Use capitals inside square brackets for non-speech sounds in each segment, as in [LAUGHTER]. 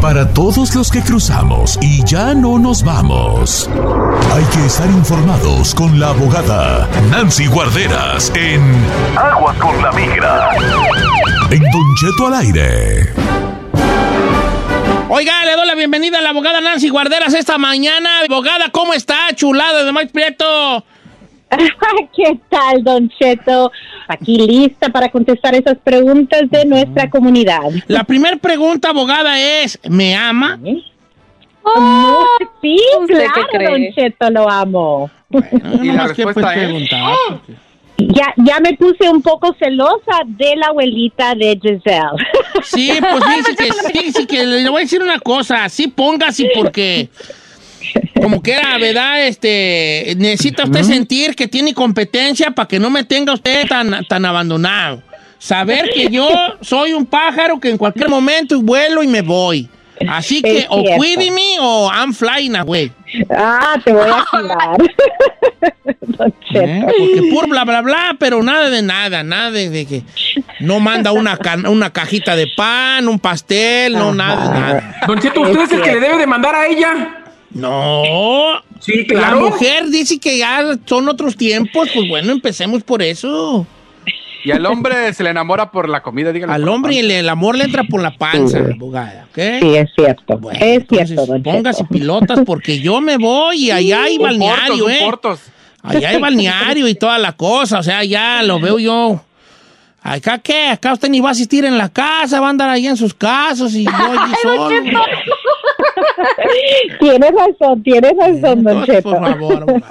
Para todos los que cruzamos y ya no nos vamos. Hay que estar informados con la abogada Nancy Guarderas en Aguas con la Migra. En Don Cheto al aire. Oiga, le doy la bienvenida a la abogada Nancy Guarderas esta mañana. Abogada, ¿cómo está? Chulada de Mike Prieto. [LAUGHS] ¿Qué tal, Don Cheto? Aquí lista para contestar esas preguntas de nuestra comunidad. La primera pregunta, abogada, es, ¿me ama? Oh, sí, ¿usted qué claro? Don Cheto, lo amo. No [LAUGHS] Y la que, pues, respuesta es- preguntar. Ya, ya me puse un poco celosa de la abuelita de Giselle. Sí, pues fíjese que, fíjese que le voy a decir una cosa, sí póngase porque como que era, ¿verdad? Este, necesita usted sentir que tiene competencia para que no me tenga usted tan, tan abandonado. Saber que yo soy un pájaro que en cualquier momento vuelo y me voy. Así que Es o cuídeme o I'm flying away. Ah, te voy a cuidar. [LAUGHS] ¿eh? Porque puro bla, bla, bla, pero nada de nada, nada de, de que no manda una, ca- una cajita de pan, un pastel, no, nada, de nada. Don Cheto, ¿usted es el que le debe de mandar a ella? No. Sí, La claro. mujer dice que ya son otros tiempos, pues bueno, empecemos por eso. Y al hombre se le enamora por la comida, dígale. Al hombre favor. el, el amor le entra por la panza, abogada, ¿ok? Sí, es cierto. Bueno, es entonces, cierto, Don póngase Cheto. pilotas porque yo me voy y allá hay Un balneario, portos, ¿eh? portos. Allá hay balneario y toda la cosa, o sea, ya lo veo yo. Acá qué, acá usted ni va a asistir en la casa, va a andar ahí en sus casos y yo allí solo. Tienes razón, tienes razón, Don Cheto. por favor.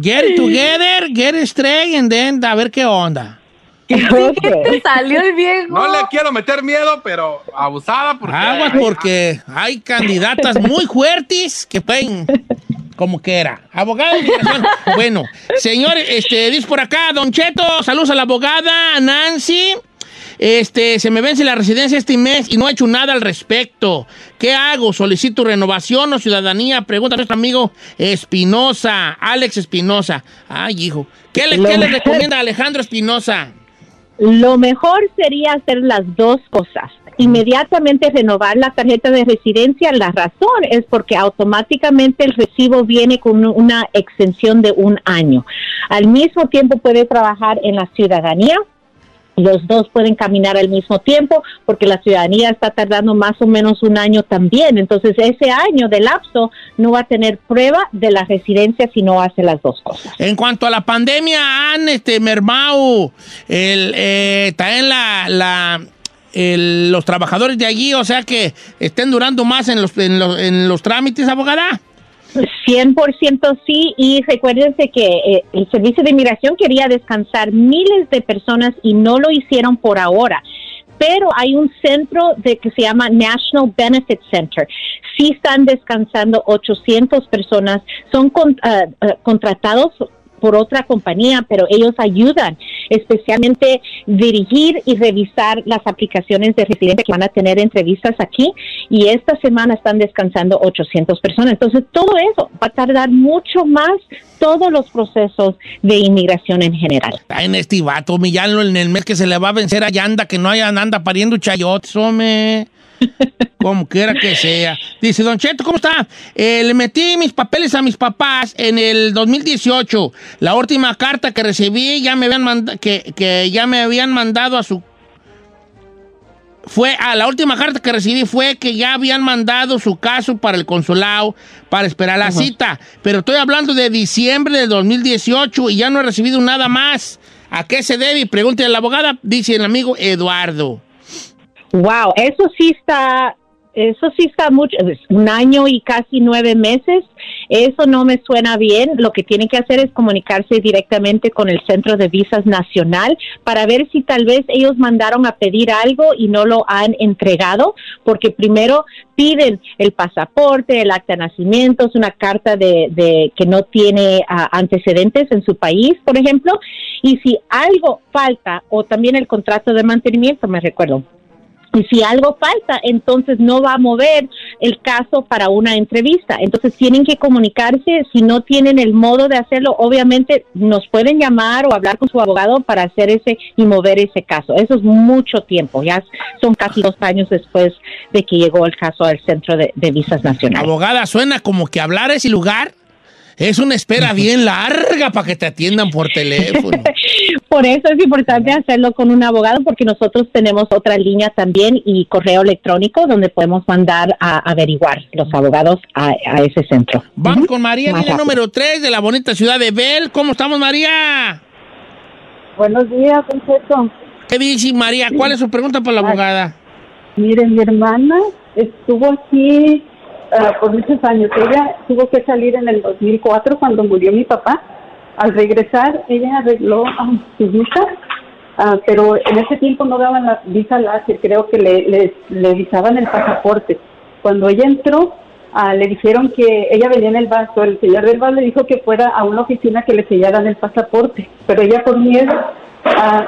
Get it together, get it straight, and then a ver qué onda. Ok. Te salió el viejo. No le quiero meter miedo, pero abusada porque... Aguas porque hay candidatas muy fuertes que pueden como que era. Abogada de. Bueno, señores, este, dice por acá, Don Cheto, saludos a la abogada Nancy. Este, se me vence la residencia este mes y no he hecho nada al respecto. ¿Qué hago? ¿Solicito renovación o ciudadanía? Pregunta a nuestro amigo Espinosa, Alex Espinosa. Ay, hijo. ¿Qué le, qué le recomienda Alejandro Espinosa? Lo mejor sería hacer las dos cosas. Inmediatamente renovar la tarjeta de residencia. La razón es porque automáticamente el recibo viene con una extensión de un año. Al mismo tiempo puede trabajar en la ciudadanía. Los dos pueden caminar al mismo tiempo porque la ciudadanía está tardando más o menos un año también. Entonces ese año de lapso no va a tener prueba de la residencia si no hace las dos cosas. En cuanto a la pandemia, han este, mermado el, eh, también la, la- el- los trabajadores de allí, o sea que estén durando más en los, en los, en los trámites, abogada. 100% sí, y recuérdense que eh, el Servicio de Inmigración quería descansar miles de personas y no lo hicieron por ahora. Pero hay un centro de, que se llama National Benefit Center. Sí están descansando 800 personas, son ah, contratados por otra compañía, pero ellos ayudan, especialmente dirigir y revisar las aplicaciones de residencia que van a tener entrevistas aquí. Y esta semana están descansando 800 personas. Entonces, todo eso va a tardar mucho más todos los procesos de inmigración en general. En este vato, millarlo en el mes que se le va a vencer allá anda, que no haya, anda pariendo chayotes. Como quiera que sea. Dice, Don Cheto, ¿cómo está? Eh, le metí mis papeles a mis papás en el 2018. La última carta que recibí ya me habían mandado, que, que ya me habían mandado a su fue a la última carta que recibí fue que ya habían mandado su caso para el consulado para esperar la cita, pero estoy hablando de diciembre del 2018 y ya no he recibido nada más. ¿A qué se debe? Pregúntale a la abogada, dice el amigo Eduardo. Wow, eso sí está, eso sí está mucho, un año y casi nueve meses. Eso no me suena bien. Lo que tienen que hacer es comunicarse directamente con el Centro de Visas Nacional para ver si tal vez ellos mandaron a pedir algo y no lo han entregado, porque primero piden el pasaporte, el acta de nacimiento, es una carta de, de que no tiene ah, antecedentes en su país, por ejemplo, y si algo falta o también el contrato de mantenimiento, me recuerdo. Y si algo falta, entonces no va a mover el caso para una entrevista. Entonces tienen que comunicarse. Si no tienen el modo de hacerlo, obviamente nos pueden llamar o hablar con su abogado para hacer ese y mover ese caso. Eso es mucho tiempo. Ya son casi dos años después de que llegó el caso al Centro de, de Visas Nacionales. Abogada, suena como que hablar a ese lugar es una espera [LAUGHS] bien larga para que te atiendan por teléfono. [LAUGHS] por eso es importante hacerlo con un abogado porque nosotros tenemos otra línea también y correo electrónico donde podemos mandar a averiguar los abogados a, ese centro. Vamos con María, línea número 3 de la bonita ciudad de Bell. ¿Cómo estamos, María? Buenos días, Concepto. ¿Qué dice María? ¿Cuál es su pregunta para la abogada? Mire, mi hermana estuvo aquí Ah, por muchos años. Ella tuvo que salir en el 2004 cuando murió mi papá. Al regresar, ella arregló ah, su visa, ah, pero en ese tiempo no daban la visa láser, creo que le, le, le visaban el pasaporte. Cuando ella entró, le dijeron que ella venía en el vaso. El señor del vaso le dijo que fuera a una oficina que le sellaran el pasaporte, pero ella por miedo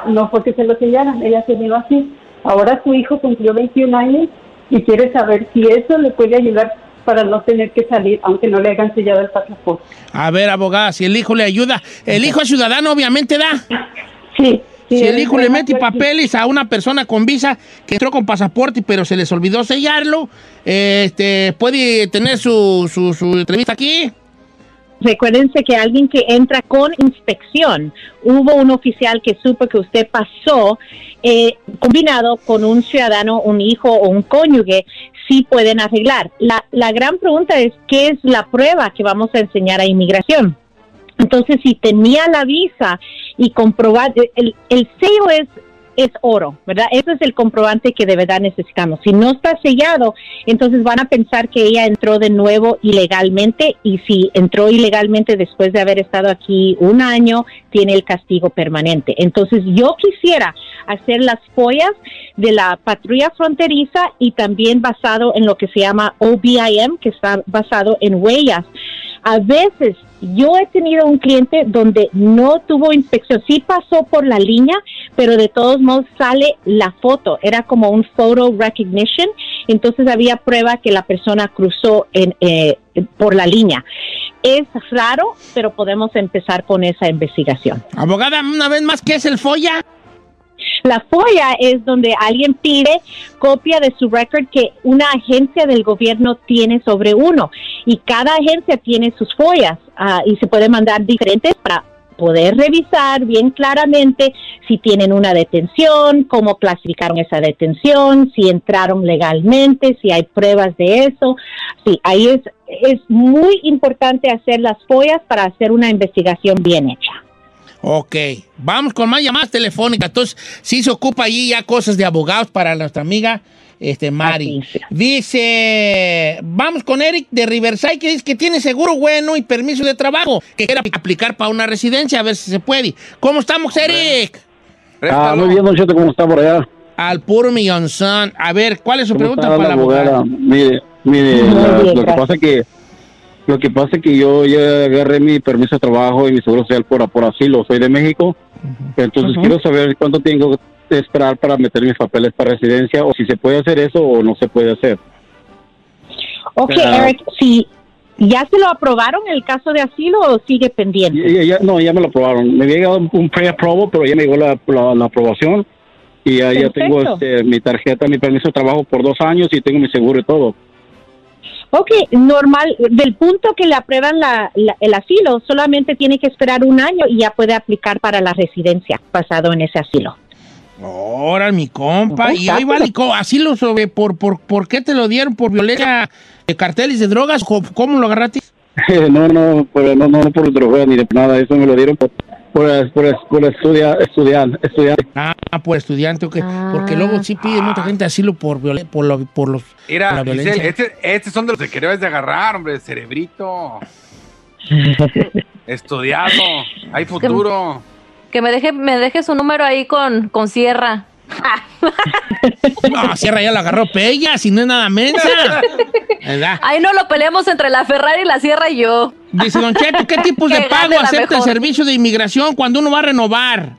no fue que se lo sellaran, ella se vino así. Ahora su hijo cumplió 21 años y quiere saber si eso le puede ayudar para no tener que salir, aunque no le hayan sellado el pasaporte. A ver, abogada, si el hijo le ayuda, el hijo es ciudadano, obviamente da. Sí. si el hijo le mete papeles a una persona con visa que entró con pasaporte, pero se les olvidó sellarlo, este, ¿puede tener su, su, su entrevista aquí? Recuérdense que alguien que entra con inspección, hubo un oficial que supo que usted pasó, eh, combinado con un ciudadano, un hijo o un cónyuge, sí pueden arreglar. La, la gran pregunta es, ¿qué es la prueba que vamos a enseñar a inmigración? Entonces, si tenía la visa y comprobar, el, el sello es es oro, ¿verdad? Ese es el comprobante que de verdad necesitamos. Si no está sellado, entonces van a pensar que ella entró de nuevo ilegalmente y si entró ilegalmente después de haber estado aquí un año, tiene el castigo permanente. Entonces yo quisiera hacer las follas de la patrulla fronteriza y también basado en lo que se llama OBIM, que está basado en huellas. A veces yo he tenido un cliente donde no tuvo inspección, sí pasó por la línea, pero de todos modos sale la foto, era como un photo recognition, entonces había prueba que la persona cruzó eh, por la línea. Es raro, pero podemos empezar con esa investigación. Abogada, una vez más, ¿qué es el FOIA? La FOIA es donde alguien pide copia de su record que una agencia del gobierno tiene sobre uno y cada agencia tiene sus FOIAs ah, y se puede mandar diferentes para poder revisar bien claramente si tienen una detención, cómo clasificaron esa detención, si entraron legalmente, si hay pruebas de eso. Sí, ahí es, es muy importante hacer las FOIAs para hacer una investigación bien hecha. Ok, vamos con más llamadas telefónicas. Entonces, sí se ocupa allí ya cosas de abogados para nuestra amiga este, Mari. Dice, vamos con Eric de Riverside, que dice que tiene seguro bueno y permiso de trabajo, que quiere aplicar para una residencia, a ver si se puede. ¿Cómo estamos, Eric? Ah, muy bien, Don ¿cómo está por allá? Al puro millonzón. A ver, ¿cuál es su pregunta para la abogada? Mire, mire, lo que pasa es que lo que pasa es que yo ya agarré mi permiso de trabajo y mi seguro social por, por asilo. Soy de México. Entonces quiero saber cuánto tengo que esperar para meter mis papeles para residencia o si se puede hacer eso o no se puede hacer. Ok, Eric, si ya se lo aprobaron el caso de asilo o sigue pendiente. no, ya me lo aprobaron. Me había llegado un pre-aprobo, pero ya me llegó la, la, aprobación y ya, ya tengo este, mi tarjeta, mi permiso de trabajo por dos años y tengo mi seguro y todo. Ok, normal, del punto que le aprueban la, el asilo, solamente tiene que esperar un año y ya puede aplicar para la residencia basado en ese asilo. Ahora, mi compa, y ahí vale, asilo sobre, por, por, ¿por qué te lo dieron? ¿Por violencia de carteles de drogas? ¿Cómo lo agarraste? [LAUGHS] no, no, por, no, no, por drogas ni de nada, eso me lo dieron por, por, por, por estudiar, estudiante. Ah, por estudiante, ok. Porque luego sí pide mucha gente asilo por, por, lo, por los. Mira, la violencia. este, estos son de los que debes de agarrar, hombre, cerebrito. [LAUGHS] Estudiado, hay futuro. Que, me deje, me deje su número ahí con, con Sierra. No, [LAUGHS] Sierra ya la agarró Pella, si no es nada mensa. Ahí no lo peleamos entre la Ferrari, la Sierra y yo. Dice Don Cheto, ¿qué [LAUGHS] tipos de pago acepta el servicio de inmigración cuando uno va a renovar?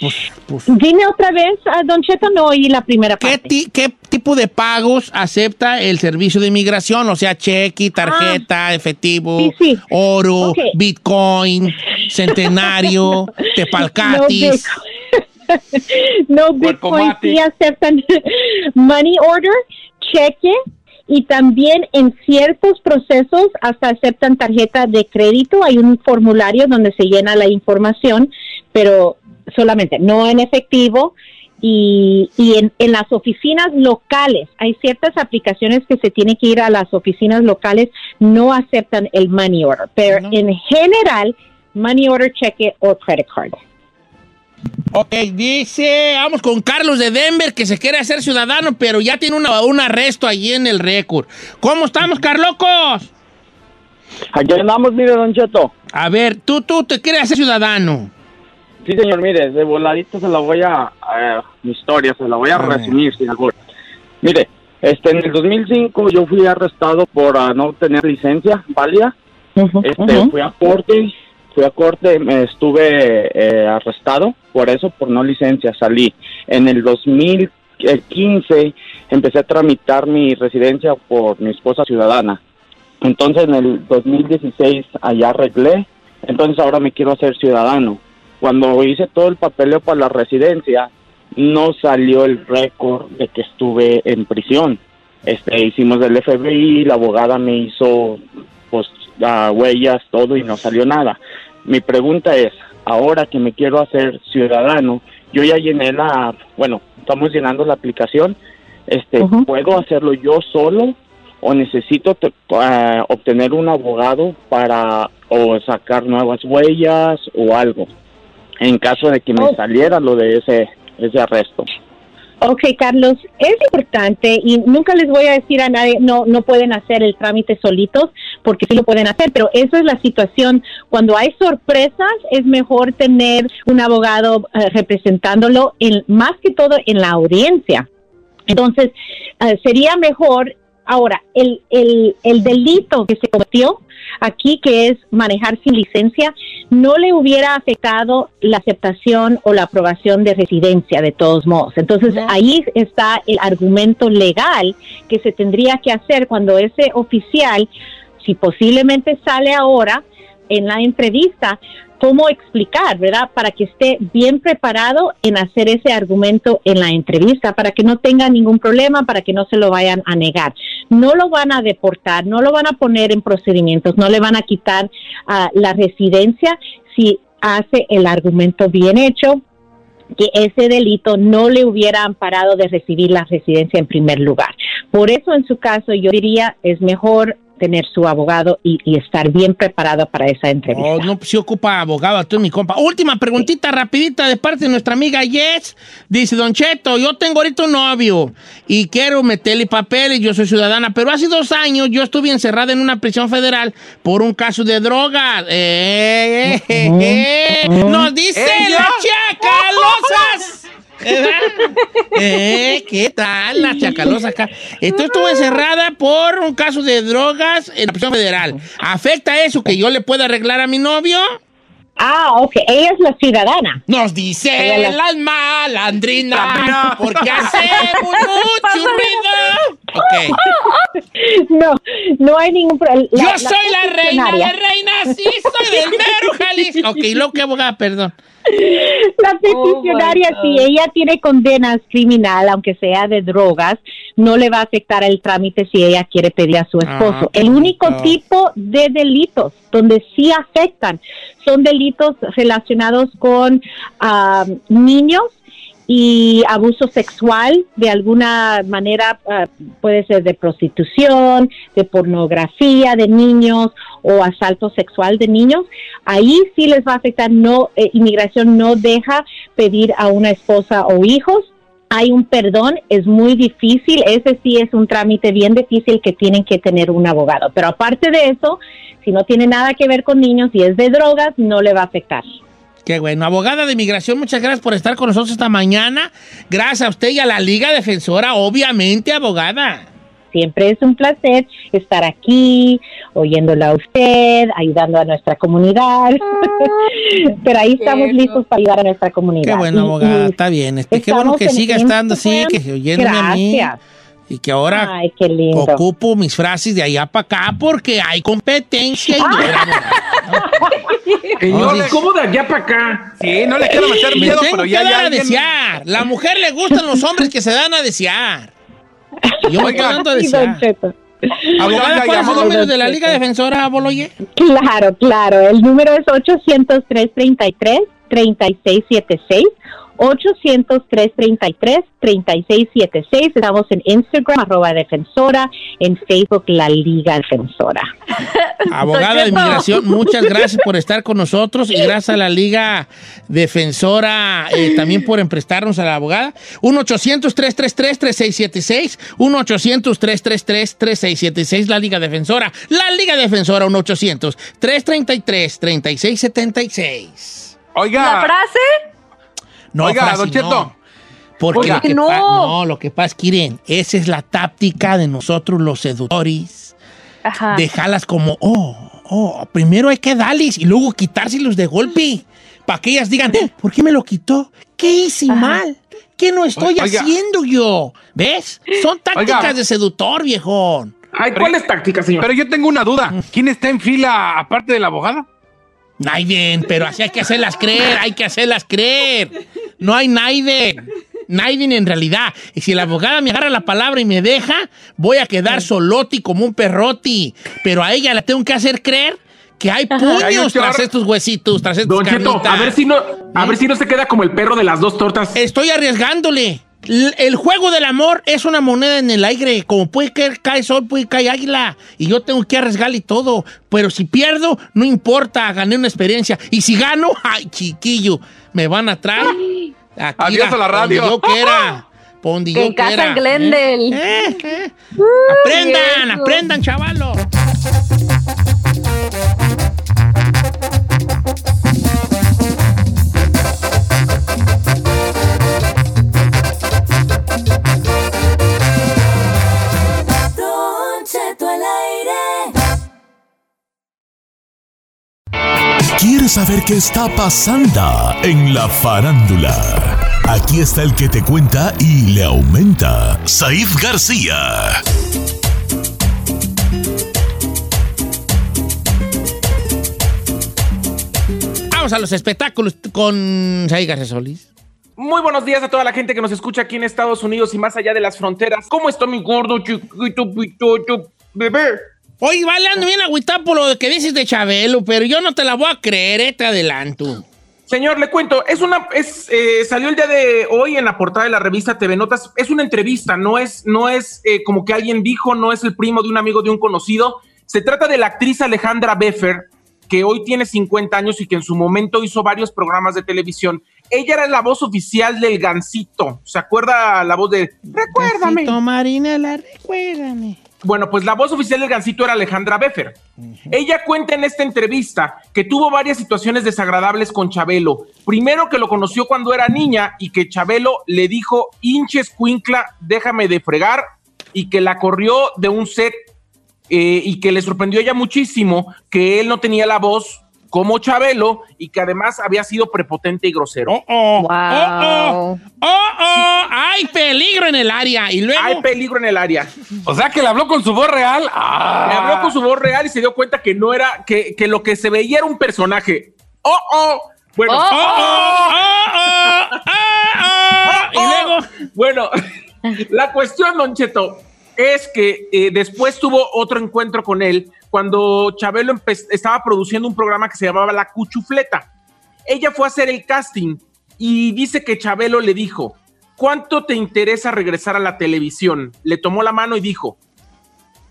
Pues, pues. Dime otra vez, ah, Don Cheto, no oí la primera ¿Qué, parte. ti- qué tipo de pagos acepta el servicio de inmigración? O sea, cheque, tarjeta, efectivo, Ah. Sí, sí. oro, bitcoin, centenario, [LAUGHS] tepalcatis. [LAUGHS] no Bitcoin sí aceptan [LAUGHS] money order, cheque y también en ciertos procesos hasta aceptan tarjeta de crédito. Hay un formulario donde se llena la información, pero solamente no en efectivo. Y, y en, en las oficinas locales, hay ciertas aplicaciones que se tienen que ir a las oficinas locales, no aceptan el money order, pero No. en general, money order, cheque o credit card. Ok, dice, vamos con Carlos de Denver que se quiere hacer ciudadano, pero ya tiene una- un arresto allí en el récord. ¿Cómo estamos, Carlocos? Aquí andamos, mire, Don Cheto. A ver, tú, tú te quieres hacer ciudadano. Sí, señor, mire, de voladito se la voy a, a- mi historia, se la voy a resumir, sin albur. Mire, este, en el 2005 yo fui arrestado por ah, no tener licencia válida. Este, fui a corte, fui a corte, me estuve eh, arrestado por eso, por no licencia, salí. En el 2015 empecé a tramitar mi residencia por mi esposa ciudadana. Entonces en el 2016 allá arreglé, entonces ahora me quiero hacer ciudadano. Cuando hice todo el papeleo para la residencia, no salió el récord de que estuve en prisión. Este, hicimos del FBI, la abogada me hizo pues ah, huellas, todo y no salió nada. Mi pregunta es, ahora que me quiero hacer ciudadano, yo ya llené la, bueno, estamos llenando la aplicación, este. ¿puedo hacerlo yo solo o necesito te- ah, obtener un abogado para o sacar nuevas huellas o algo en caso de que me Oh. saliera lo de ese ese arresto? Ok, Carlos, es importante y nunca les voy a decir a nadie, no, no pueden hacer el trámite solitos, porque sí lo pueden hacer, pero esa es la situación. Cuando hay sorpresas, es mejor tener un abogado eh, representándolo, en, más que todo en la audiencia. Entonces, eh, sería mejor, ahora, el, el, el delito que se cometió aquí, que es manejar sin licencia, no le hubiera afectado la aceptación o la aprobación de residencia de todos modos. Entonces, ahí está el argumento legal que se tendría que hacer cuando ese oficial, si posiblemente sale ahora en la entrevista, cómo explicar, ¿verdad? Para que esté bien preparado en hacer ese argumento en la entrevista, para que no tenga ningún problema, para que no se lo vayan a negar. No lo van a deportar, no lo van a poner en procedimientos, no le van a quitar ah, la residencia si hace el argumento bien hecho, que ese delito no le hubiera amparado de recibir la residencia en primer lugar. Por eso, en su caso, yo diría es mejor tener su abogado y, y estar bien preparado para esa entrevista. Oh, no, sí ocupa abogado, tú mi compa. Última preguntita rapidita de parte de nuestra amiga Yes. Dice, Don Cheto, yo tengo ahorita un novio y quiero meterle papeles, yo soy ciudadana, pero hace dos años yo estuve encerrada en una prisión federal por un caso de drogas. Eh, eh, eh, eh. Nos dice ¿Ella? la. ¿Verdad? [LAUGHS] Eh, ¿Qué tal la chacalosa acá? Entonces estuvo encerrada por un caso de drogas en la prisión federal. ¿Afecta eso que yo le pueda arreglar a mi novio? Ah, ok, ella es la ciudadana. Nos dice la- las malandrinas Malandrina. porque hacemos [LAUGHS] mucho ruido. Ok. [LAUGHS] No, no hay ningún problema. Yo soy la reina de reinas y soy del mero Jalisco. Ok, lo que abogada, perdón. [LAUGHS] La peticionaria, Oh, my si ella tiene condenas criminal, aunque sea de drogas, no le va a afectar el trámite si ella quiere pedir a su esposo. Ah, el único no. tipo de delitos donde sí afectan son delitos relacionados con ah, niños y abuso sexual de alguna manera ah, puede ser de prostitución, de pornografía de niños o asalto sexual de niños, ahí sí les va a afectar. No, eh, inmigración no deja pedir a una esposa o hijos. Hay un perdón, es muy difícil. Ese sí es un trámite bien difícil que tienen que tener un abogado. Pero aparte de eso, si no tiene nada que ver con niños y es de drogas, no le va a afectar. Qué bueno. Abogada de inmigración, muchas gracias por estar con nosotros esta mañana. Gracias a usted y a la Liga Defensora, obviamente, abogada. siempre es un placer estar aquí, oyéndola a usted, ayudando a nuestra comunidad. [LAUGHS] Pero ahí estamos listos para ayudar a nuestra comunidad. Qué bueno, abogada, está bien. Este, qué bueno que siga estando así, que oyéndome a mí. Y que ahora Ay, qué lindo. ocupo mis frases de allá para acá porque hay competencia. Y no Señor, Oye. ¿cómo de allá para acá? Sí, no le quiero meter Me miedo, tengo pero que ya dar a desear. La mujer le gustan los hombres que se dan a desear. Y Yo me estoy dando a desear. Abogada, ya, ¿cuál es ya, el ya, número ya, de la ya. Liga Defensora, Boloye? Claro, claro. El número es 800-333-3676. 800-333-3676. Estamos en Instagram, arroba defensora, en Facebook, la Liga Defensora. [LAUGHS] Abogada de inmigración, muchas gracias por estar con nosotros y gracias a la Liga Defensora eh, también por emprestarnos a la abogada. 1-800-333-3676, 1-800-333-3676, la Liga Defensora. La Liga Defensora, 1-800-333-3676. Oiga, ¿La frase? No, Oiga, Don Cheto. no. Porque Oiga. lo que No. no, lo que pasa es que, miren, esa es la táctica de nosotros los seductores. Ajá. dejarlas como, oh, oh, primero hay que darles y luego quitárselos de golpe. Para que ellas digan, "Eh, ¿por qué me lo quitó? ¿Qué hice mal? ¿Qué no estoy Oiga. haciendo yo? ¿Ves? Son tácticas Oiga. de seductor, viejón. Ay, ¿cuál es táctica, señor? pero yo tengo una duda. ¿Quién está en fila aparte de la abogada? Naiden, pero así hay que hacerlas creer, hay que hacerlas creer. No hay Naiden. Naiden en realidad. Y si la abogada me agarra la palabra y me deja, voy a quedar soloti como un perroti. Pero a ella la tengo que hacer creer que hay puños tras estos huesitos, tras estas Don Cheto, a ver si no, a ver si no se queda como el perro de las dos tortas. Estoy arriesgándole. El juego del amor es una moneda en el aire. Como puede caer, cae sol, puede caer águila. Y yo tengo que arriesgarle todo. Pero si pierdo, no importa. Gané una experiencia. Y si gano, [LAUGHS] ay, chiquillo, me van a traer. Aquí, Adiós a la radio. Yo quiera. [LAUGHS] donde Que yo en casa quiera. en Glendale. Eh, eh. Aprendan, aprendan, chavalos. Saber qué está pasando en la farándula? Aquí está el que te cuenta y le aumenta, Saif García. Vamos a los espectáculos con Saí García Solís. Muy buenos días a toda la gente que nos escucha aquí en Estados Unidos y más allá de las fronteras. ¿Cómo está mi gordo, chiquito, pitocho, bebé? Oye, vale, ando bien agüitado por lo que dices de Chabelo, pero yo no te la voy a creer, eh, te adelanto. Señor, le cuento, es una, es, eh, salió el día de hoy en la portada de la revista TV Notas, es una entrevista, no es, no es eh, como que alguien dijo, no es el primo de un amigo de un conocido, se trata de la actriz Alejandra Beffer, que hoy tiene 50 años y que en su momento hizo varios programas de televisión. Ella era la voz oficial del Gancito, ¿se acuerda la voz de Recuérdame? Besito, Marinela, recuérdame. Bueno, pues la voz oficial del Gancito era Alejandra Beffer. Ella cuenta en esta entrevista que tuvo varias situaciones desagradables con Chabelo. Primero que lo conoció cuando era niña y que Chabelo le dijo, hinches cuincla, déjame de fregar, y que la corrió de un set eh, y que le sorprendió a ella muchísimo que él no tenía la voz como Chabelo y que además había sido prepotente y grosero. Oh, oh, Wow. oh, oh, oh, oh, hay peligro en el área. Y luego, Hay peligro en el área. O sea, que le habló con su voz real. Le habló con su voz real y se dio cuenta que no era, que, que lo que se veía era un personaje. ¡Oh, oh! Bueno, Oh, oh, oh, oh, oh, oh, [LAUGHS] y luego, Bueno, [LAUGHS] la cuestión, Don Cheto, es que eh, después tuvo otro encuentro con él cuando Chabelo estaba produciendo un programa que se llamaba La Cuchufleta. Ella fue a hacer el casting y dice que Chabelo le dijo, ¿cuánto te interesa regresar a la televisión? Le tomó la mano y dijo,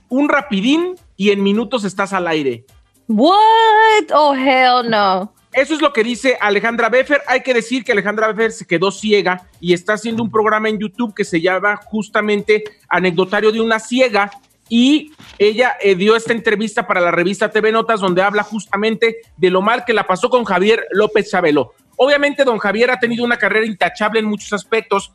un rapidín y en minutos estás al aire. What? Oh, hell no. Eso es lo que dice Alejandra Beffer. Hay que decir que Alejandra Beffer se quedó ciega y está haciendo un programa en YouTube que se llama justamente Anecdotario de una ciega. Y ella eh, dio esta entrevista para la revista TV Notas donde habla justamente de lo mal que la pasó con Javier López Chabelo. Obviamente don Javier ha tenido una carrera intachable en muchos aspectos,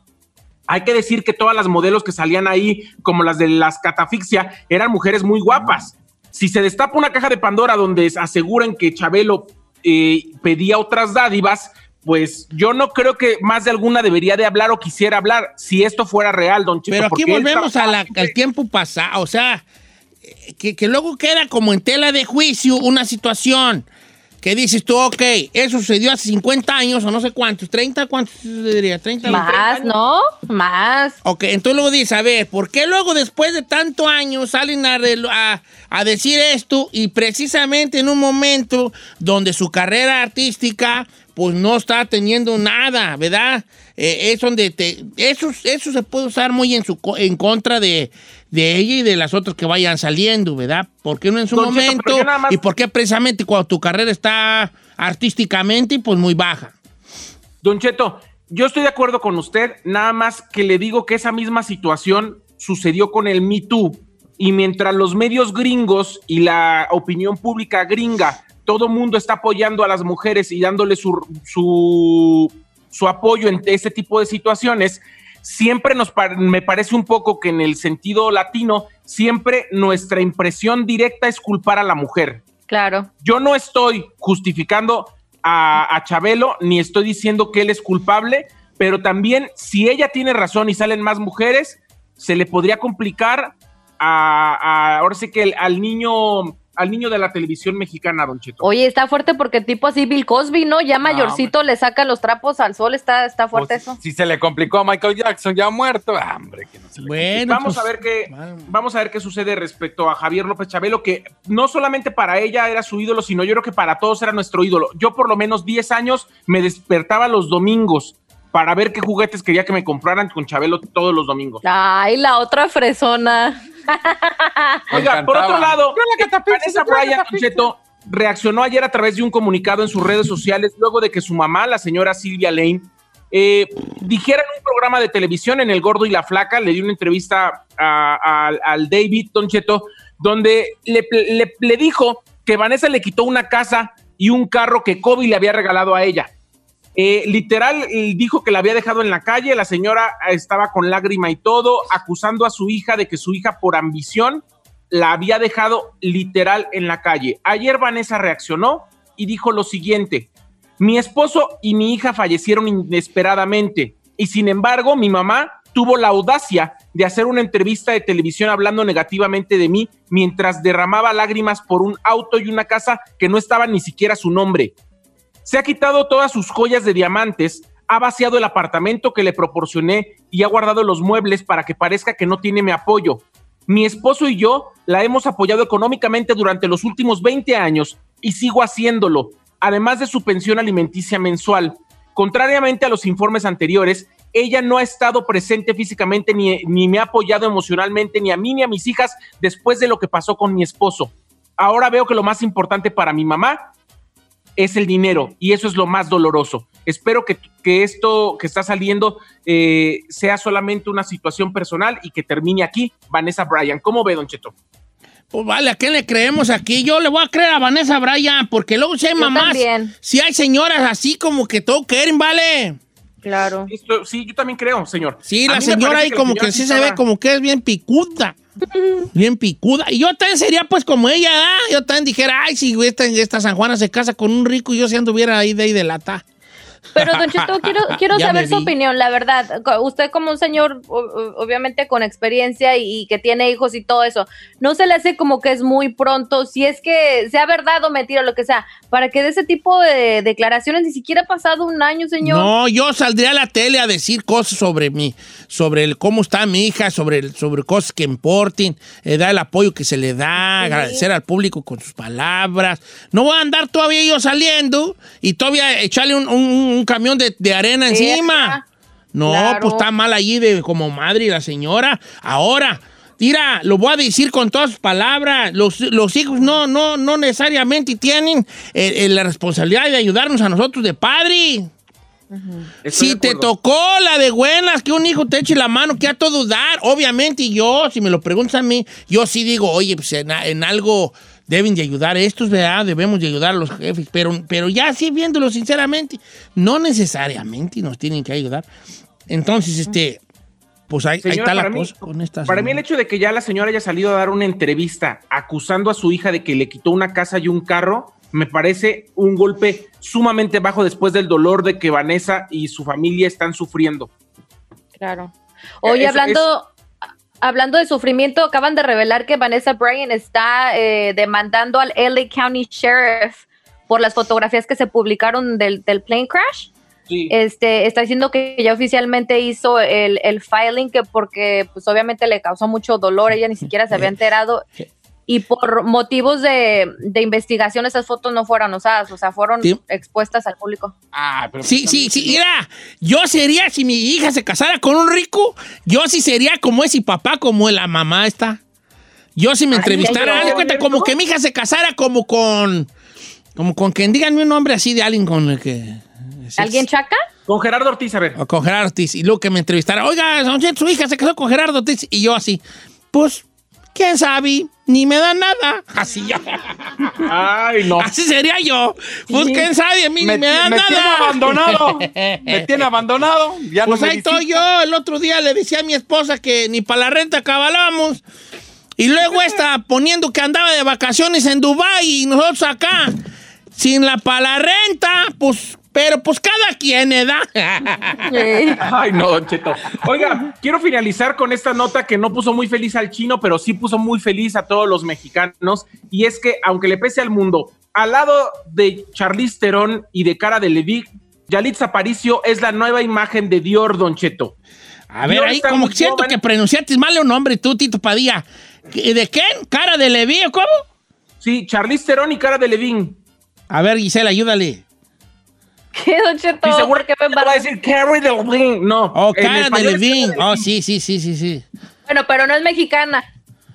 Hay que decir que todas las modelos que salían ahí, como las de las catafixia, eran mujeres muy guapas. Si se destapa una caja de Pandora donde aseguran que Chabelo eh, pedía otras dádivas, pues yo no creo que más de alguna debería de hablar o quisiera hablar si esto fuera real, don Cheto. Pero aquí volvemos a la- al tiempo pasado, o sea, eh, que, que luego queda como en tela de juicio una situación que dices tú, ok, eso sucedió hace 50 años o no sé cuántos, 30, ¿cuántos diría? 30 Más, ¿no? Más. Ok, entonces luego dices, a ver, ¿por qué luego después de tantos años salen a, relo- a- a decir esto y precisamente en un momento donde su carrera artística pues no está teniendo nada, ¿verdad? Eh, es donde te, eso, eso se puede usar muy en, su, en contra de, de ella y de las otras que vayan saliendo, ¿verdad? ¿Por qué no en su Don momento? más- ¿Y por qué precisamente cuando tu carrera está artísticamente pues muy baja? Don Cheto, yo estoy de acuerdo con usted, nada más que le digo que esa misma situación sucedió con el Me Too. Y mientras los medios gringos y la opinión pública gringa, todo mundo está apoyando a las mujeres y dándole su, su, su apoyo en este tipo de situaciones, siempre nos par- me parece un poco que en el sentido latino, siempre nuestra impresión directa es culpar a la mujer. Claro. Yo no estoy justificando a, a Chabelo, ni estoy diciendo que él es culpable, pero también si ella tiene razón y salen más mujeres, se le podría complicar a, a- ahora sí que el- al niño al niño de la televisión mexicana, Don Cheto. Oye, está fuerte porque tipo así Bill Cosby, ¿no? Ya mayorcito le saca los trapos al sol, está, está fuerte eso. Si se le complicó a Michael Jackson ya muerto, ah, hombre, que no se le Bueno, vamos pues, a ver qué vamos a ver qué sucede respecto a Javier López Chabelo que no solamente para ella era su ídolo sino yo creo que para todos era nuestro ídolo yo por lo menos 10 años me despertaba los domingos para ver qué juguetes quería que me compraran con Chabelo todos los domingos Ay, la otra fresona. Oiga, por otro lado, Vanessa Bryan, Don Cheto, reaccionó ayer a través de un comunicado en sus redes sociales luego de que su mamá, la señora Silvia Lane, eh, dijera en un programa de televisión en El Gordo y la Flaca, le dio una entrevista a- a- al David Don Cheto, donde le, le- le dijo que Vanessa le quitó una casa y un carro que Kobe le había regalado a ella. Eh, literal, dijo que la había dejado en la calle, la señora eh, estaba con lágrima y todo, acusando a su hija de que su hija por ambición la había dejado literal en la calle. Ayer Vanessa reaccionó y dijo lo siguiente, mi esposo y mi hija fallecieron inesperadamente y sin embargo mi mamá tuvo la audacia de hacer una entrevista de televisión hablando negativamente de mí mientras derramaba lágrimas por un auto y una casa que no estaba ni siquiera su nombre. Se ha quitado todas sus joyas de diamantes, ha vaciado el apartamento que le proporcioné y ha guardado los muebles para que parezca que no tiene mi apoyo. Mi esposo y yo la hemos apoyado económicamente durante los últimos 20 años y sigo haciéndolo, además de su pensión alimenticia mensual. Contrariamente a los informes anteriores, ella no ha estado presente físicamente ni, ni me ha apoyado emocionalmente ni a mí ni a mis hijas después de lo que pasó con mi esposo. Ahora veo que lo más importante para mi mamá es el dinero y eso es lo más doloroso. Espero que, que esto que está saliendo eh, sea solamente una situación personal y que termine aquí. Vanessa Bryan, ¿cómo ve, Don Cheto? Pues vale, ¿a quién le creemos aquí? Yo le voy a creer a Vanessa Bryan, porque luego si hay Yo mamás, también. si hay señoras así como que todo quieren, ¿vale? Claro. Esto- sí, yo también creo, señor. Sí, la señora ahí como que sí se ve como que es bien picuda. Bien picuda. Y yo también sería pues como ella. Yo también dijera, ay, si esta, esta San Juana se casa con un rico y yo si anduviera ahí de ahí de lata. Pero, Don [LAUGHS] Cheto, quiero, quiero saber su opinión, la verdad. Usted como un señor, obviamente con experiencia y, y que tiene hijos y todo eso, ¿no se le hace como que es muy pronto, si es que sea verdad o mentira, lo que sea, para que de ese tipo de declaraciones ni siquiera ha pasado un año, señor? No, yo saldría a la tele a decir cosas sobre mí, sobre el cómo está mi hija, sobre, el- sobre cosas que importen, eh, dar el apoyo que se le da, agradecer al público con sus palabras. No voy a andar todavía yo saliendo y todavía echarle un, un- un camión de, de arena Sí, encima. No, Claro. pues está mal allí de como madre y la señora. Ahora, mira, lo voy a decir con todas sus palabras. Los, los hijos no, no, no necesariamente tienen eh, eh, la responsabilidad de ayudarnos a nosotros de padre. Estoy Si te tocó la de buenas, que un hijo te eche la mano, que a todo dar, obviamente y yo, si me lo preguntas a mí, yo sí digo, oye, pues en, en algo deben de ayudar estos, ¿verdad? Debemos de ayudar a los jefes, pero, pero ya así viéndolo sinceramente, no necesariamente nos tienen que ayudar. Entonces, este, pues ahí, ahí Señora, está la mí- cosa con esta. Para mí el hecho de que ya la señora haya salido a dar una entrevista acusando a su hija de que le quitó una casa y un carro, me parece un golpe sumamente bajo después del dolor de que Vanessa y su familia están sufriendo. Claro. Oye, Eso hablando, hablando de sufrimiento, acaban de revelar que Vanessa Bryan está eh, demandando al LA County Sheriff por las fotografías que se publicaron del, del plane crash. Sí. Este, está diciendo que ya oficialmente hizo el, el filing que porque pues obviamente le causó mucho dolor, ella ni siquiera se había [LAUGHS] enterado y por motivos de, de investigación esas fotos no fueron usadas, o sea, fueron Sí. expuestas al público. Ah, pero Sí, sí, sí, mira, yo sería, si mi hija se casara con un rico, yo sí sería como ese papá, como la mamá está. Yo si me entrevistara, ¿en haz de cuenta, como que mi hija se casara como con, como con quien díganme un nombre así de alguien con el que... ¿Alguien chaca? Con Gerardo Ortiz, a ver. O con Gerardo Ortiz, y luego que me entrevistara, oiga, su hija se casó con Gerardo Ortiz, y yo así, pues, quién sabe, ni me da nada. Así ya. Ay, no. Así sería yo. Pues, quién sabe, a mí me, ni me da me nada. tiene abandonado. [LAUGHS] me tiene abandonado. Ya Pues no me ahí estoy yo. El otro día le decía a mi esposa que ni para la renta cabalamos. Y luego esta poniendo que andaba de vacaciones en Dubái y nosotros acá, sin la para la renta, pues, pero pues cada quien, ¿edad? Ay, no, Don Cheto. Oiga, quiero finalizar con esta nota que no puso muy feliz al chino, pero sí puso muy feliz a todos los mexicanos. Y es que, aunque le pese al mundo, al lado de Charlize Theron y de Cara de Levi, Yalitza Aparicio es la nueva imagen de Dior, Don Cheto. A ver, Dior ahí como siento joven. que pronunciaste mal un nombre tú, Tito Padilla. ¿De quién? ¿Cara de Leví o cómo? Sí, Charlize Theron y Cara de Levin. A ver, Gisela, ayúdale. ¿Qué, Don Cheto? Y seguro ¿Por qué que me va a decir Cara de Levin. No. Oh, Cara de de Oh, sí, sí, sí, sí, sí. Bueno, pero no es mexicana.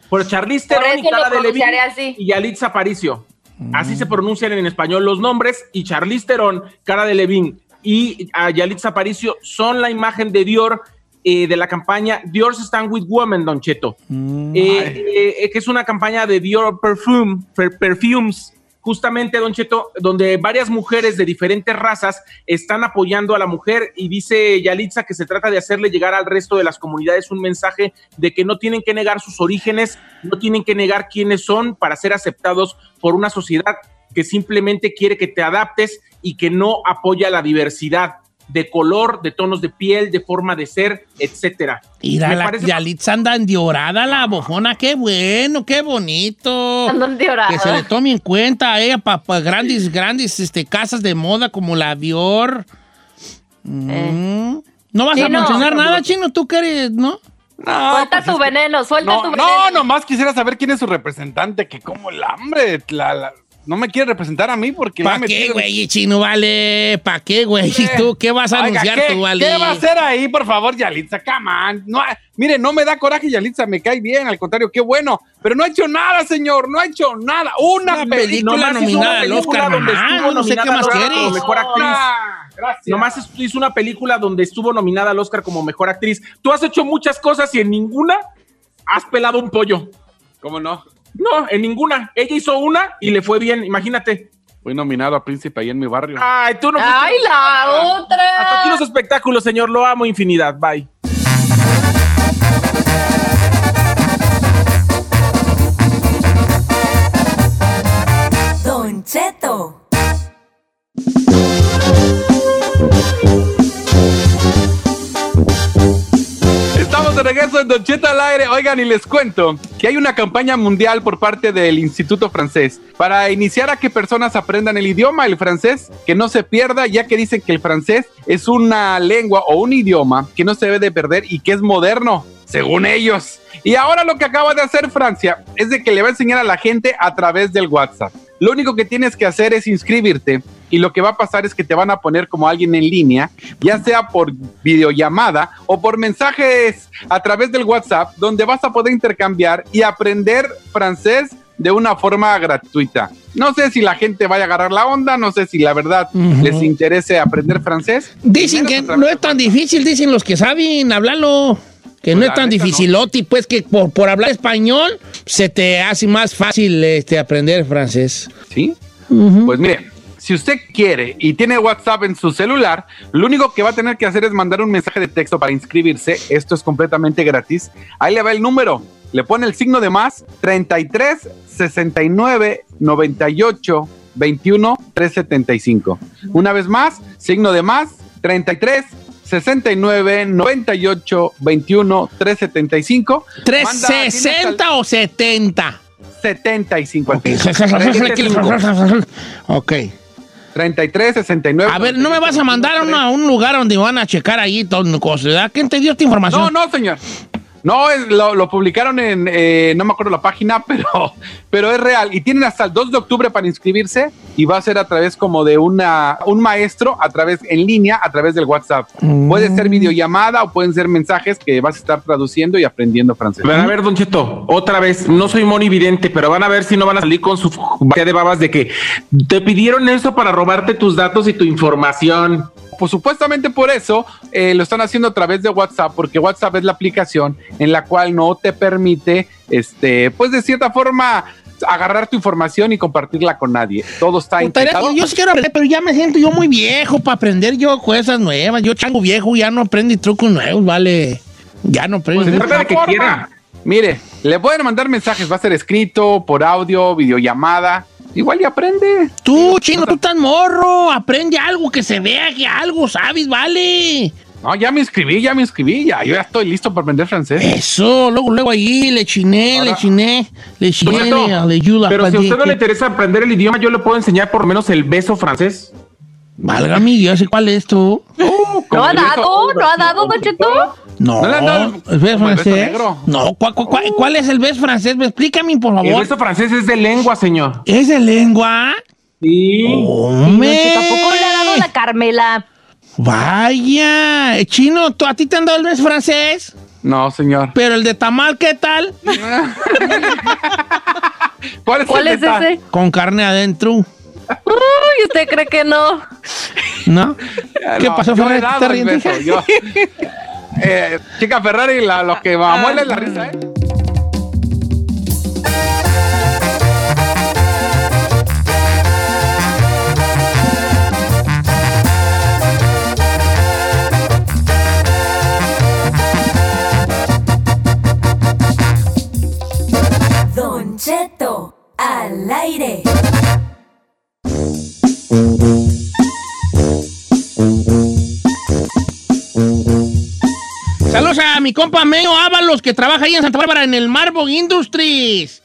Por Charlize Por Theron y Cara de Levin pronunciaré así. y Yalitza Aparicio. Así se pronuncian en español los nombres y Charlize Theron, Cara de Levin y a Yalitza Aparicio son la imagen de Dior eh, de la campaña Dior Stand With Women, Don Cheto. Mm. Eh, eh, que es una campaña de Dior Perfume, per- Perfumes, justamente, Don Cheto, donde varias mujeres de diferentes razas están apoyando a la mujer y dice Yalitza que se trata de hacerle llegar al resto de las comunidades un mensaje de que no tienen que negar sus orígenes, no tienen que negar quiénes son para ser aceptados por una sociedad que simplemente quiere que te adaptes y que no apoya la diversidad de color, de tonos de piel, de forma de ser, etcétera. Mira, Me la parece- Yalitza anda endiorada, la bofona. Qué bueno, qué bonito. Endiorada. Que se le tome en cuenta a ella para grandes, grandes este, casas de moda como la Dior. Mm. ¿No vas a mencionar nada, Chino? ¿Tú qué eres, no? No, Suelta pues tu es que- veneno, suelta No, tu no, veneno. nomás quisiera saber quién es su representante, que como el hambre, la- la- no me quiere representar a mí porque... ¿Para qué, güey, Chino? Vale, ¿para qué, güey? ¿Y tú qué vas a Oiga, anunciar ¿qué, tú, vale? ¿Qué va a hacer ahí, por favor, Yalitza? Come on. No, mire, no me da coraje, Yalitza, me cae bien, al contrario, qué bueno. Pero no ha hecho nada, señor, no ha hecho nada. Una, Una película. nominada al Oscar, estuvo no sé qué nominada más al Oscar quieres. como mejor actriz. Ah, Gracias. Nomás hizo una película donde estuvo nominada al Oscar como mejor actriz. Tú has hecho muchas cosas y en ninguna has pelado un pollo. ¿Cómo no? No, en ninguna. Ella hizo una y le fue bien, imagínate. Fui nominado a Príncipe ahí en mi barrio. Ay, tú no ¡Ay, la otra! Hasta aquí los espectáculos, señor. Lo amo infinidad. Bye. Don Cheto. De regreso en Don Cheto al aire. Oigan, y les cuento que hay una campaña mundial por parte del Instituto Francés para iniciar a que personas aprendan el idioma, el francés, que no se pierda, ya que dicen que el francés es una lengua o un idioma que no se debe de perder y que es moderno, según ellos. Y ahora lo que acaba de hacer Francia es de que le va a enseñar a la gente a través del WhatsApp. Lo único que tienes que hacer es inscribirte y lo que va a pasar es que te van a poner como alguien en línea, ya sea por videollamada o por mensajes a través del WhatsApp, donde vas a poder intercambiar y aprender francés de una forma gratuita. No sé si la gente vaya a agarrar la onda, no sé si la verdad les interese aprender francés. Dicen que no es tan difícil, dicen los que saben hablarlo. Que no Pues es tan neta, no. dificiloti, pues que por, por hablar español se te hace más fácil este, aprender francés. ¿Sí? Pues mire, si usted quiere y tiene WhatsApp en su celular, lo único que va a tener que hacer es mandar un mensaje de texto para inscribirse. Esto es completamente gratis. Ahí le va el número. Le pone el signo de más 33 69 98 21 375. Una vez más, signo de más 33 69 98 21 375. ¿360 o 70? 75 al Ok. [LAUGHS] final. ok. 33 69. A ver, no me vas a mandar a, una- a un lugar donde van a checar ahí todo cosas. ¿Quién te dio esta información? No, no, señor. No, es, lo, lo publicaron en, eh, no me acuerdo la página, [LAUGHS] pero, pero es real. Y tienen hasta el 2 de octubre para inscribirse y va a ser a través como de una, un maestro a través, en línea, a través del WhatsApp. Mm. Puede ser videollamada o pueden ser mensajes que vas a estar traduciendo y aprendiendo francés. Van a ver, Don Cheto, otra vez, no soy monividente, pero van a ver si no van a salir con su batalla de babas de que te pidieron eso para robarte tus datos y tu información. Pues supuestamente por eso eh, lo están haciendo a través de WhatsApp, porque WhatsApp es la aplicación en la cual no te permite, este, pues de cierta forma, agarrar tu información y compartirla con nadie. Todo está encriptado. yo sí quiero aprender, pero ya me siento yo muy viejo para aprender yo cosas nuevas. Yo chango viejo, ya no aprendí trucos nuevos, vale. Ya no aprendo. Pues de trata de que quiera. Mire, le pueden mandar mensajes, va a ser escrito, por audio, videollamada. Igual y aprende. Tú, chino, tú estás morro. Aprende algo que se vea que algo sabes, vale. No, ya me inscribí, ya me inscribí, ya, yo ya estoy listo para aprender francés. Eso, luego, luego ahí le chiné, le Ahora- chiné, le chiné, Cheto, le, le ayuda. pero si a usted no le interesa aprender el idioma, yo le puedo enseñar por lo menos el beso francés. Válgame, Dios, ¿cuál es tú? ¿No Como ha el dado? ¿No ha dado, Don Cheto? No, ¿No le dado ¿el beso el francés? negro? No, ¿cuál, cuál- cuál- cuál es el beso francés? Explícame, por El favor. beso francés es de lengua, señor. ¿Es de lengua? Sí. ¡Hombre! Tampoco le ha dado la Carmela. Vaya, chino, ¿tú- ¿a ti te han dado el beso francés? No, señor. Pero el de tamal, ¿qué tal? [LAUGHS] ¿Cuál es, ¿Cuál el es ese? Con carne adentro, Uy, ¿usted cree que no? ¿no? ¿Qué No, pasó, Ferrari? ¿Te beso, yo. [LAUGHS] Eh, chica Ferrari, la, lo que amuela es la risa, ¿eh? Al aire. Saludos a mi compa Meo Ábalos, que trabaja ahí en Santa Bárbara en el Marble Industries.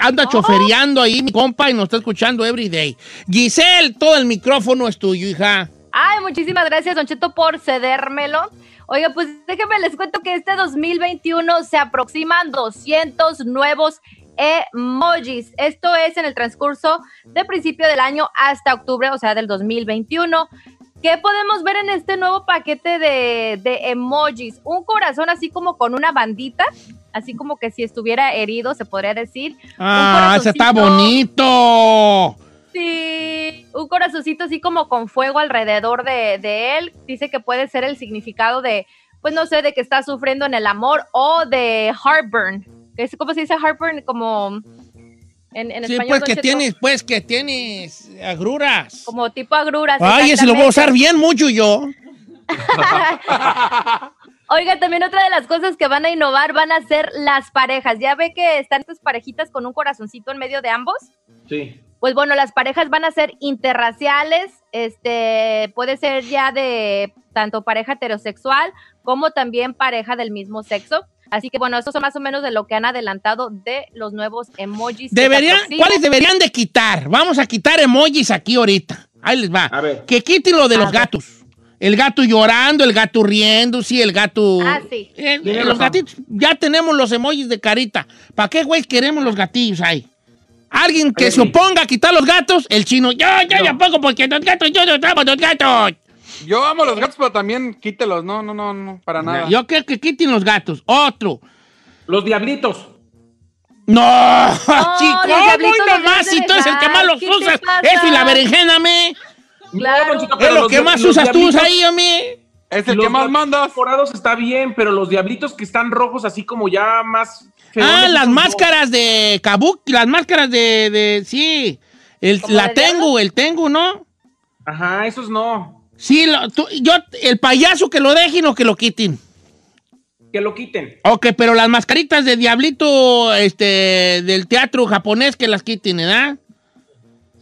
Anda chofereando ahí mi compa y nos está escuchando every day. Giselle, todo el micrófono es tuyo, hija. Ay, muchísimas gracias, Don Cheto, por cedérmelo. Oiga, pues déjenme les cuento que este 2021 se aproximan 200 nuevos emojis. Esto es en el transcurso de principio del año hasta octubre, o sea, del 2021. ¿Qué podemos ver en este nuevo paquete de, de emojis? Un corazón así como con una bandita, así como que si estuviera herido, se podría decir. Ah, ese está bonito. Sí, un corazoncito así como con fuego alrededor de, de él. Dice que puede ser el significado de, pues no sé, de que está sufriendo en el amor o de heartburn. Es, ¿Cómo se dice heartburn? Como en, en Sí, español. pues que Cheto, tienes, pues que tienes agruras. Como tipo agruras. Ay, ese lo voy a usar bien mucho yo. [LAUGHS] Oiga, también otra de las cosas que van a innovar van a ser las parejas. Ya ve que están estas parejitas con un corazoncito en medio de ambos. Sí. Pues bueno, las parejas van a ser interraciales, este, puede ser ya de tanto pareja heterosexual como también pareja del mismo sexo. Así que bueno, eso son más o menos de lo que han adelantado de los nuevos emojis. Deberían. ¿Cuáles deberían de quitar? Vamos a quitar emojis aquí ahorita. Ahí les va. A ver. Que quiten lo de A los ver. gatos. El gato llorando, el gato riendo, sí, el gato. Ah, sí. Eh, eh, los gatitos, ya tenemos los emojis de carita. ¿Para qué, güey, queremos los gatillos ahí? Alguien que Oye, se sí. oponga a quitar los gatos, el chino, yo, yo, No. yo pongo porque los gatos, yo, yo, amo los gatos. Yo amo los gatos, pero también quítelos. No, no, no, no, para nada. Yo quiero que quiten los gatos. Otro. Los diablitos. No, los chico, muy los nomás, si tú eres el que más los ¿Qué te usas. Eso y la berenjena, me. Claro. No, Es lo que más usas tú ahí, hombre. Es el los que más diablitos mandas. morados está bien, pero los diablitos que están rojos, así como ya más. Ah, las máscaras de Kabuki, las máscaras de, de sí. El, ¿Como la diablo? el tengo, ¿no? Ajá, esos no. Sí, lo- tú- yo, el payaso que lo dejen o que lo quiten. Que lo quiten. Ok, pero las mascaritas de diablito este, del teatro japonés que las quiten, ¿verdad?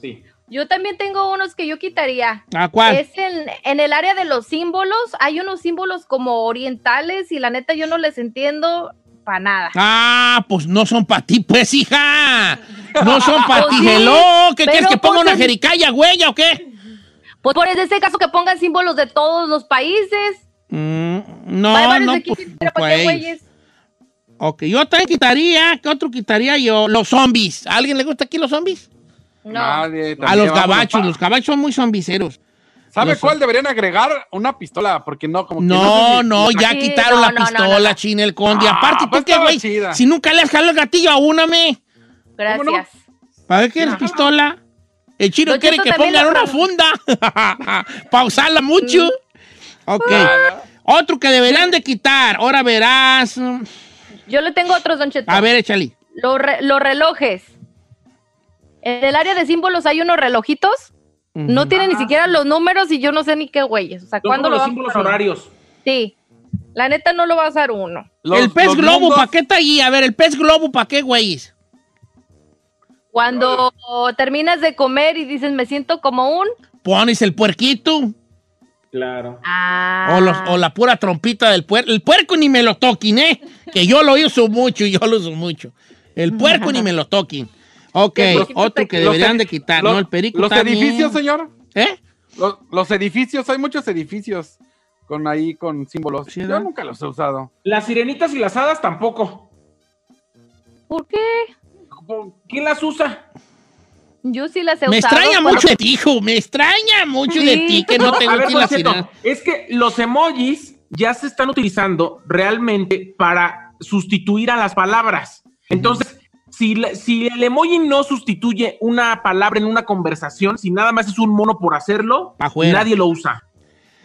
Sí. Yo también tengo unos que yo quitaría. ¿A cuál? Es en, en el área de los símbolos. Hay unos símbolos como orientales y la neta yo no les entiendo para nada. Ah, pues no son para ti, pues, hija. No son para [LAUGHS] Pues ti, sí, hello. ¿Qué quieres que ponga pues una jericaya, güey, o qué? Pues por ese caso que pongan símbolos de todos los países. Mm, no, no, aquí, pues, pero ¿para qué güey. güeyes? Ok, yo también quitaría, ¿qué otro quitaría yo? Los zombies. ¿A alguien le gusta aquí los zombies? No. Nadie. A los gabachos, los gabachos son muy zombiceros. ¿Sabe los- cuál deberían agregar? Una pistola, porque no, como que No, sé si- no, ya Sí, quitaron no, la no, no, pistola, no, no. China, el conde. Ah, Aparte, pues ¿tú qué, güey? Si nunca le has jalado el gatillo a úname. Gracias. ¿Para qué quieres pistola? El chino Don quiere Cheto que también pongan lo una funda. [LAUGHS] Para usarla mucho. Ok. Otro que deberían de quitar. Ahora verás. Yo le tengo otros, Don Cheto. A ver, échale. Los, re- los relojes. En el área de símbolos hay unos relojitos. No tienen ni siquiera los números y yo no sé ni qué güeyes. O sea, Son ¿cuándo como lo los van a símbolos poner? horarios. Sí. La neta no lo va a usar uno. Los- el pez los globo, mundos- ¿para qué está ahí? A ver, el pez globo, ¿para qué, güeyes? Cuando terminas de comer y dices, me siento como un... Pones el puerquito. Claro. Ah. O, los- o la pura trompita del puerco. El puerco ni me lo toquen, ¿eh? Que yo lo uso mucho, yo lo uso mucho. El puerco ni me lo toquen. Ok, otro que deberían de quitar, los- ¿no? El perico Los también. edificios, señor. ¿Eh? Los, los edificios, hay muchos edificios con ahí, con símbolos. Sí, Yo nunca los he usado. Las sirenitas y las hadas tampoco. ¿Por qué? ¿Quién las usa? Yo sí las he Me usado. extraña cuando- mucho de ti, hijo. Me extraña mucho de ti que no [LAUGHS] te a ver, las es que los emojis ya se están utilizando realmente para sustituir a las palabras. Entonces, si, el emoji no sustituye una palabra en una conversación, si nada más es un mono por hacerlo, nadie lo usa.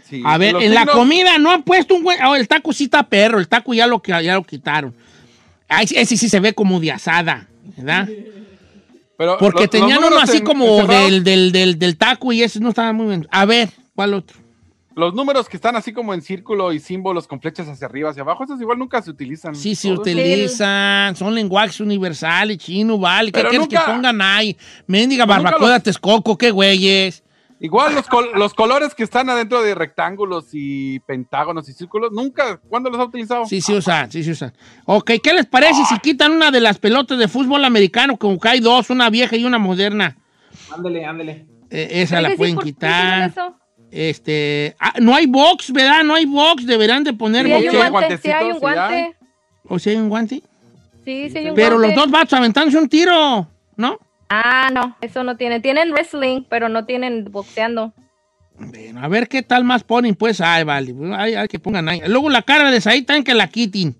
Sí. A ver, Los en la comida no han puesto un güey. Ah, el taco sí está perro. El taco ya lo, ya lo quitaron. Ay, ese sí se ve como de asada, ¿verdad? pero Porque los- tenían los uno así en- como del, del, del, del taco y ese no estaba muy bien. A ver, ¿cuál otro? Los números que están así como en círculo y símbolos con flechas hacia arriba, hacia abajo, esos igual nunca se utilizan. Sí, se utilizan. Son lenguajes universales, chino, vale. ¿Qué Pero quieres nunca- que pongan ahí? Mendiga nunca barbacoa los- Texcoco, qué güeyes. Igual los, col- los colores que están adentro de rectángulos y pentágonos y círculos, nunca, ¿cuándo los ha utilizado? Sí, sí usan, sí, sí usan. Ok, ¿qué les parece si quitan una de las pelotas de fútbol americano? Como que hay dos, una vieja y una moderna. Ándele, ándele. Eh, esa la pueden ¿por qué hicieron quitar. eso? Este, ah, no hay box, ¿verdad? No hay box, deberán de poner Sí, hay box. un Sí, guante, sí hay un guante. ¿O si hay un guante? Sí, sí hay un Pero los dos vatos aventándose un tiro, ¿no? Ah, no, eso no tiene. Tienen wrestling, pero no tienen boxeando. Bueno, a ver qué tal más ponen, pues. Ay, vale. Ay, ay, que pongan ahí. Luego la cara de Saí también que la quiten.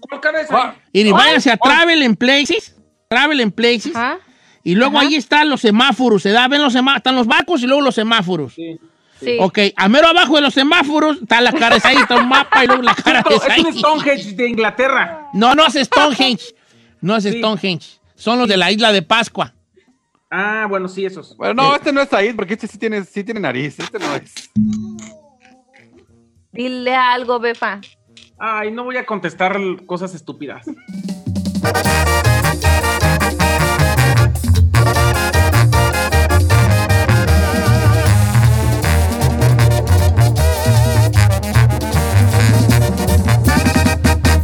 ¿Cuál cabeza? Ah, Y váyanse a Travel en Places. Travel en Places. Ajá. Y luego Ajá. ahí están los semáforos. Se da, ven los semáforos. Están los barcos y luego los semáforos. Sí. Sí. Ok, a mero abajo de los semáforos está la cara de Saí, está un mapa y luego la [LAUGHS] cara de es un. Stonehenge de Inglaterra. No, no es Stonehenge. No es Sí. Stonehenge. Son los de la isla de Pascua. Ah, bueno, sí, esos. Bueno, no, este no es Said, porque este sí tiene, sí tiene nariz, este no es. Dile algo, Befa. Ay, no voy a contestar cosas estúpidas.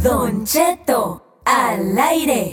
Don Cheto al aire.